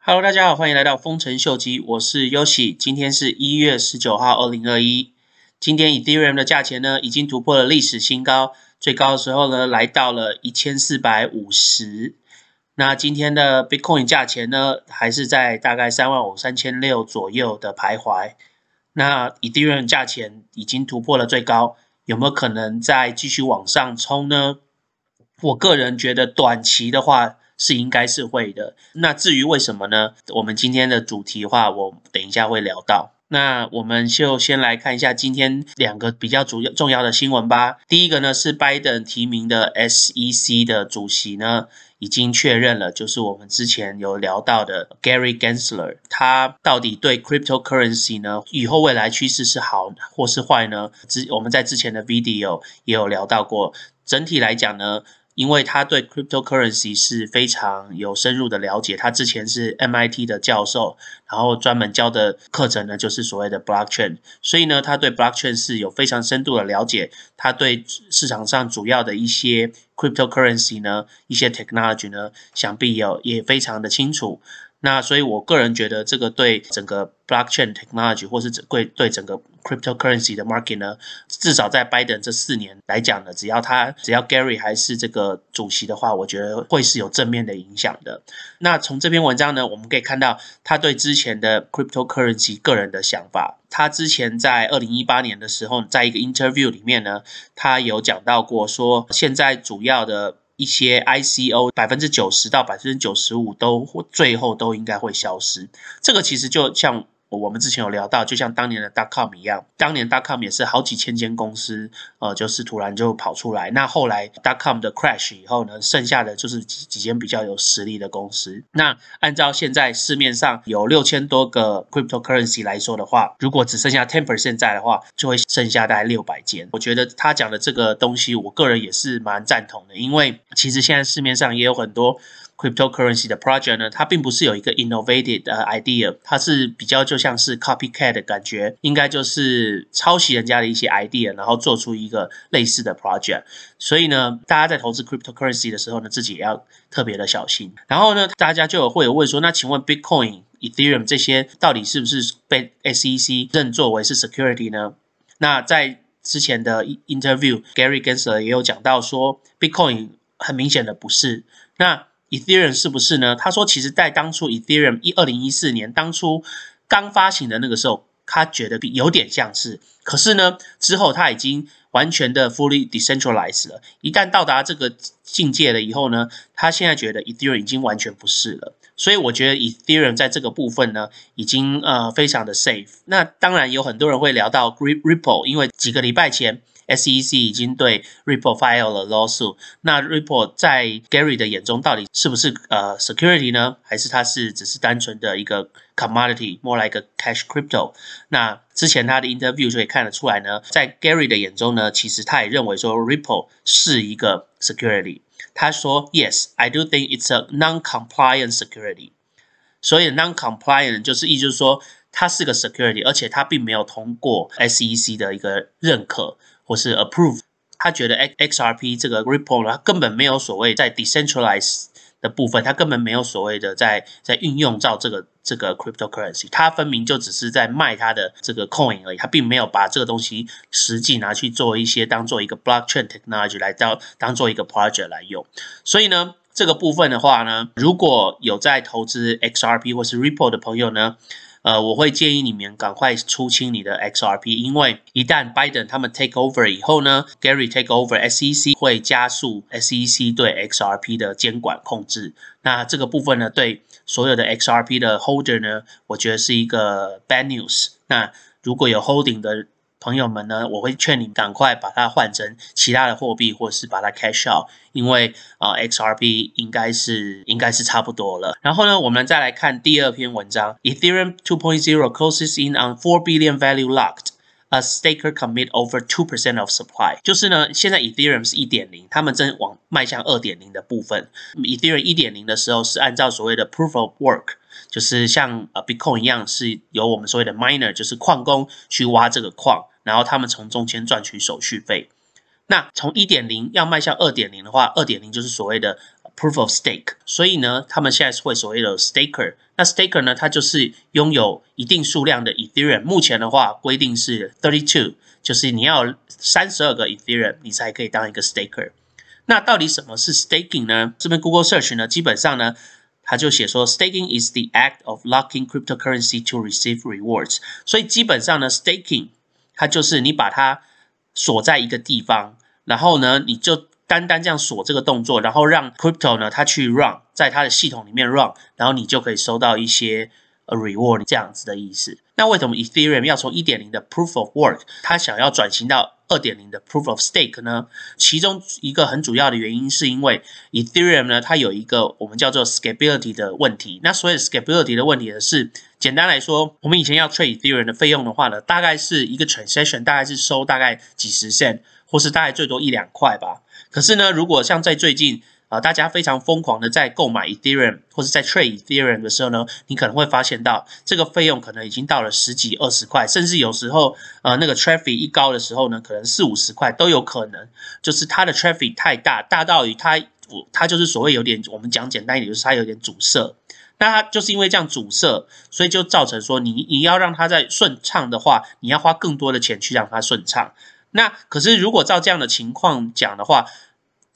Hello，大家好，欢迎来到丰臣秀吉，我是 Yoshi。今天是一月十九号，二零二一。今天 Ethereum 的价钱呢，已经突破了历史新高，最高的时候呢，来到了一千四百五十。那今天的 Bitcoin 价钱呢，还是在大概三万五、三千六左右的徘徊。那 Ethereum 价钱已经突破了最高，有没有可能再继续往上冲呢？我个人觉得短期的话。是应该是会的。那至于为什么呢？我们今天的主题的话，我等一下会聊到。那我们就先来看一下今天两个比较主要重要的新闻吧。第一个呢是拜登提名的 SEC 的主席呢已经确认了，就是我们之前有聊到的 Gary Gensler。他到底对 cryptocurrency 呢以后未来趋势是好或是坏呢？之我们在之前的 video 也有聊到过。整体来讲呢。因为他对 cryptocurrency 是非常有深入的了解，他之前是 MIT 的教授，然后专门教的课程呢就是所谓的 blockchain，所以呢他对 blockchain 是有非常深度的了解，他对市场上主要的一些 cryptocurrency 呢一些 technology 呢想必有也非常的清楚。那所以，我个人觉得这个对整个 blockchain technology 或是整对对整个 cryptocurrency 的 market 呢，至少在 Biden 这四年来讲呢，只要他只要 Gary 还是这个主席的话，我觉得会是有正面的影响的。那从这篇文章呢，我们可以看到他对之前的 cryptocurrency 个人的想法。他之前在二零一八年的时候，在一个 interview 里面呢，他有讲到过说，现在主要的。一些 ICO 百分之九十到百分之九十五都最后都应该会消失，这个其实就像。我们之前有聊到，就像当年的 dot com 一样，当年 dot com 也是好几千间公司，呃，就是突然就跑出来。那后来 dot com 的 crash 以后呢，剩下的就是几几间比较有实力的公司。那按照现在市面上有六千多个 cryptocurrency 来说的话，如果只剩下 ten percent 在的话，就会剩下大概六百间。我觉得他讲的这个东西，我个人也是蛮赞同的，因为其实现在市面上也有很多。Cryptocurrency 的 project 呢，它并不是有一个 innovative 的 idea，它是比较就像是 copycat 的感觉，应该就是抄袭人家的一些 idea，然后做出一个类似的 project。所以呢，大家在投资 cryptocurrency 的时候呢，自己也要特别的小心。然后呢，大家就有会有问说，那请问 Bitcoin、Ethereum 这些到底是不是被 SEC 认作为是 security 呢？那在之前的 interview，Gary Gensler 也有讲到说，Bitcoin 很明显的不是。那 Ethereum 是不是呢？他说，其实，在当初 Ethereum 一二零一四年当初刚发行的那个时候，他觉得有点像是。可是呢，之后他已经完全的 fully decentralized 了。一旦到达这个境界了以后呢，他现在觉得 Ethereum 已经完全不是了。所以我觉得 Ethereum 在这个部分呢，已经呃非常的 safe。那当然有很多人会聊到 Ripple，因为几个礼拜前。SEC 已经对 Ripple file 了 lawsuit，那 Ripple 在 Gary 的眼中到底是不是呃 security 呢？还是它是只是单纯的一个 commodity，more like a cash crypto？那之前他的 interview 就可以看得出来呢，在 Gary 的眼中呢，其实他也认为说 Ripple 是一个 security。他说，Yes，I do think it's a non-compliant security。所以 non-compliant 就是意思就是说它是个 security，而且它并没有通过 SEC 的一个认可。或是 approve，他觉得 X XRP 这个 Ripple 呢，根本没有所谓在 decentralize 的部分，它根本没有所谓的在在运用到这个这个 cryptocurrency，它分明就只是在卖它的这个 coin 而已，它并没有把这个东西实际拿去做一些当做一个 blockchain technology 来当当做一个 project 来用。所以呢，这个部分的话呢，如果有在投资 XRP 或是 Ripple 的朋友呢，呃，我会建议你们赶快出清你的 XRP，因为一旦 Biden 他们 take over 以后呢，Gary take over，SEC 会加速 SEC 对 XRP 的监管控制。那这个部分呢，对所有的 XRP 的 holder 呢，我觉得是一个 bad news。那如果有 holding 的，朋友们呢，我会劝你赶快把它换成其他的货币，或是把它 cash out，因为啊 XRP 应该是应该是差不多了。然后呢，我们再来看第二篇文章，Ethereum 2.0 closes in on 4 billion value locked，a staker commit over 2% of supply。就是呢，现在 Ethereum 是一点零，他们正往迈向二点零的部分。Ethereum 一点零的时候是按照所谓的 proof of work。就是像呃 Bitcoin 一样，是由我们所谓的 miner，就是矿工去挖这个矿，然后他们从中间赚取手续费。那从一点零要迈向二点零的话，二点零就是所谓的 proof of stake，所以呢，他们现在是会所谓的 staker。那 staker 呢，它就是拥有一定数量的 Ethereum。目前的话，规定是 thirty two，就是你要三十二个 Ethereum，你才可以当一个 staker。那到底什么是 staking 呢？这边 Google search 呢，基本上呢，它就写说 staking is the act of locking cryptocurrency to receive rewards。所以基本上呢，staking 它就是你把它锁在一个地方，然后呢，你就单单这样锁这个动作，然后让 crypto 呢，它去 run 在它的系统里面 run，然后你就可以收到一些呃 reward 这样子的意思。那为什么 Ethereum 要从一点零的 proof of work，它想要转型到二点零的 proof of stake 呢？其中一个很主要的原因是因为 Ethereum 呢，它有一个我们叫做 scalability 的问题。那所谓 scalability 的问题呢，是简单来说，我们以前要 trade Ethereum 的费用的话呢，大概是一个 transaction 大概是收大概几十 cent，或是大概最多一两块吧。可是呢，如果像在最近啊，大家非常疯狂的在购买 Ethereum 或是在 trade Ethereum 的时候呢，你可能会发现到这个费用可能已经到了十几二十块，甚至有时候呃那个 traffic 一高的时候呢，可能四五十块都有可能，就是它的 traffic 太大，大到于它它就是所谓有点我们讲简单一点，就是它有点阻塞。那它就是因为这样阻塞，所以就造成说你你要让它在顺畅的话，你要花更多的钱去让它顺畅。那可是，如果照这样的情况讲的话，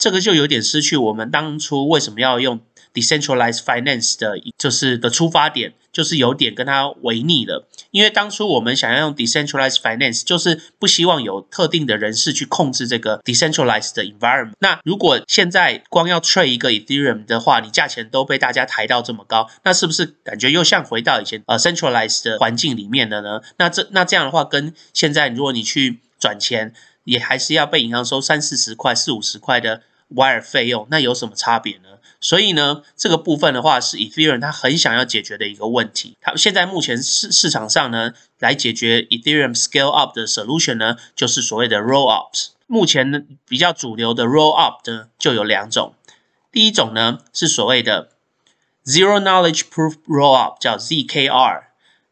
这个就有点失去我们当初为什么要用 decentralized finance 的，就是的出发点，就是有点跟它违逆了。因为当初我们想要用 decentralized finance，就是不希望有特定的人士去控制这个 decentralized 的 environment。那如果现在光要 trade 一个 Ethereum 的话，你价钱都被大家抬到这么高，那是不是感觉又像回到以前呃 centralized 的环境里面的呢？那这那这样的话，跟现在如果你去转钱也还是要被银行收三四十块、四五十块的 wire 费用，那有什么差别呢？所以呢，这个部分的话是 Ethereum 它很想要解决的一个问题。它现在目前市市场上呢，来解决 Ethereum scale up 的 solution 呢，就是所谓的 roll ups。目前呢，比较主流的 roll up 呢，就有两种。第一种呢，是所谓的 zero knowledge proof roll up，叫 ZKR，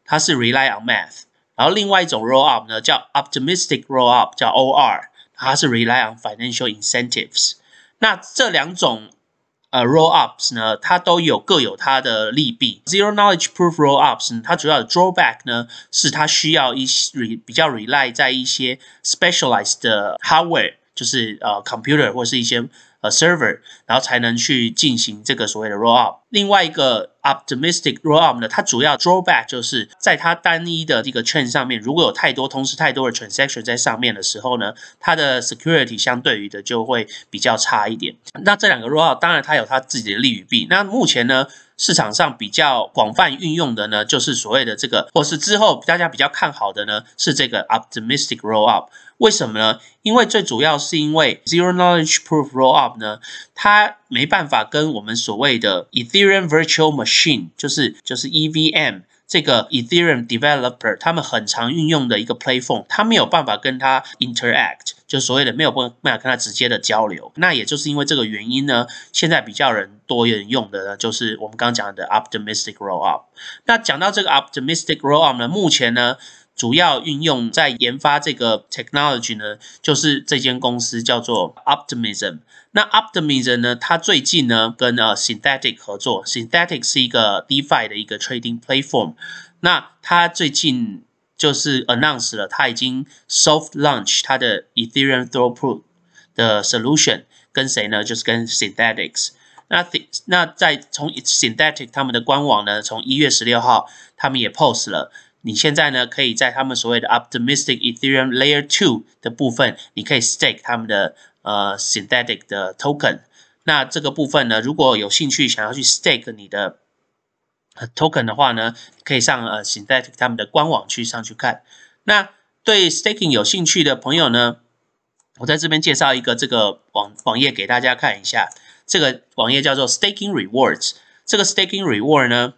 它是 rely on math。然后另外一种 roll up 呢，叫 optimistic roll up，叫 OR，它是 rely on financial incentives。那这两种呃 roll ups 呢，它都有各有它的利弊。Zero knowledge proof roll ups，它主要的 drawback 呢，是它需要一些比较 rely 在一些 specialized 的 hardware，就是呃 computer 或是一些。呃，server，然后才能去进行这个所谓的 roll up。另外一个 optimistic roll up 呢，它主要 drawback 就是在它单一的这个 chain 上面，如果有太多同时太多的 transaction 在上面的时候呢，它的 security 相对于的就会比较差一点。那这两个 roll up 当然它有它自己的利与弊。那目前呢，市场上比较广泛运用的呢，就是所谓的这个，或是之后大家比较看好的呢，是这个 optimistic roll up。为什么呢？因为最主要是因为 zero knowledge proof roll up 呢，它没办法跟我们所谓的 Ethereum virtual machine，就是就是 EVM 这个 Ethereum developer 他们很常运用的一个 platform，它没有办法跟它 interact，就所谓的没有办办法跟它直接的交流。那也就是因为这个原因呢，现在比较人多人用的呢，就是我们刚刚讲的 optimistic roll up。那讲到这个 optimistic roll up 呢，目前呢。主要运用在研发这个 technology 呢，就是这间公司叫做 Optimism。那 Optimism 呢，它最近呢跟呃 Synthetic 合作，Synthetic 是一个 DeFi 的一个 trading platform。那它最近就是 announce 了，它已经 soft launch 它的 Ethereum Throughput 的 solution，跟谁呢？就是跟 Synthetics。那那在从 Synthetic 他们的官网呢，从一月十六号，他们也 post 了。你现在呢，可以在他们所谓的 Optimistic Ethereum Layer Two 的部分，你可以 stake 他们的呃 Synthetic 的 token。那这个部分呢，如果有兴趣想要去 stake 你的 token 的话呢，可以上呃 Synthetic 他们的官网去上去看。那对 staking 有兴趣的朋友呢，我在这边介绍一个这个网网页给大家看一下。这个网页叫做 Staking Rewards。这个 Staking Reward 呢，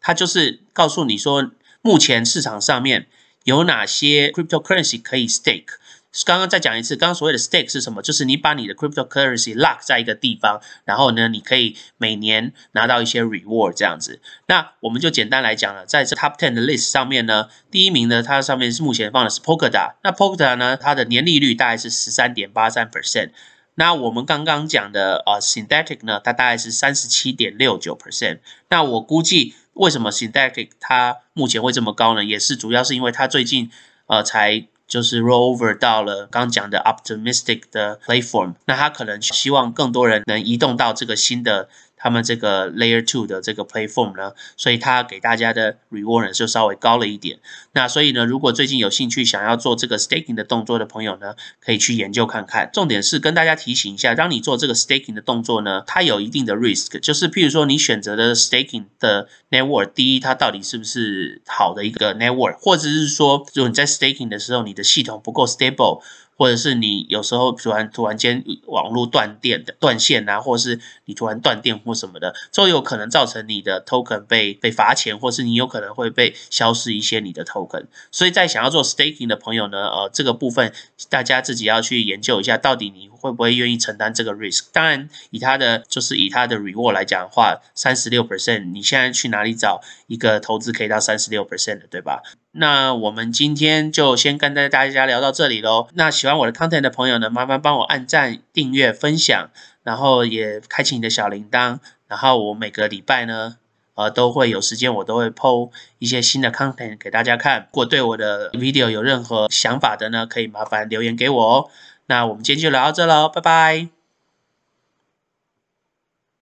它就是告诉你说。目前市场上面有哪些 cryptocurrency 可以 stake？刚刚再讲一次，刚刚所谓的 stake 是什么？就是你把你的 cryptocurrency lock 在一个地方，然后呢，你可以每年拿到一些 reward 这样子。那我们就简单来讲了，在这 top ten 的 list 上面呢，第一名呢，它上面是目前放的是 Polkadot。那 Polkadot 呢，它的年利率大概是十三点八三 percent。那我们刚刚讲的呃 synthetic 呢，它大概是三十七点六九 percent。那我估计为什么 synthetic 它目前会这么高呢？也是主要是因为它最近呃才就是 roll over 到了刚讲的 optimistic 的 platform，那它可能希望更多人能移动到这个新的。他们这个 Layer Two 的这个 Platform 呢，所以它给大家的 Reward 就稍微高了一点。那所以呢，如果最近有兴趣想要做这个 Staking 的动作的朋友呢，可以去研究看看。重点是跟大家提醒一下，当你做这个 Staking 的动作呢，它有一定的 Risk，就是譬如说你选择的 Staking 的 Network，第一它到底是不是好的一个 Network，或者是说，如果你在 Staking 的时候你的系统不够 Stable。或者是你有时候突然突然间网络断电的断线啊，或者是你突然断电或什么的，都有可能造成你的 token 被被罚钱，或是你有可能会被消失一些你的 token。所以在想要做 staking 的朋友呢，呃，这个部分大家自己要去研究一下，到底你会不会愿意承担这个 risk。当然，以它的就是以它的 reward 来讲的话，三十六 percent，你现在去哪里找一个投资可以到三十六 percent 的，对吧？那我们今天就先跟大家聊到这里喽。那喜欢我的 content 的朋友呢，麻烦帮我按赞、订阅、分享，然后也开启你的小铃铛。然后我每个礼拜呢，呃，都会有时间，我都会 PO 一些新的 content 给大家看。如果对我的 video 有任何想法的呢，可以麻烦留言给我哦。那我们今天就聊到这喽，拜拜。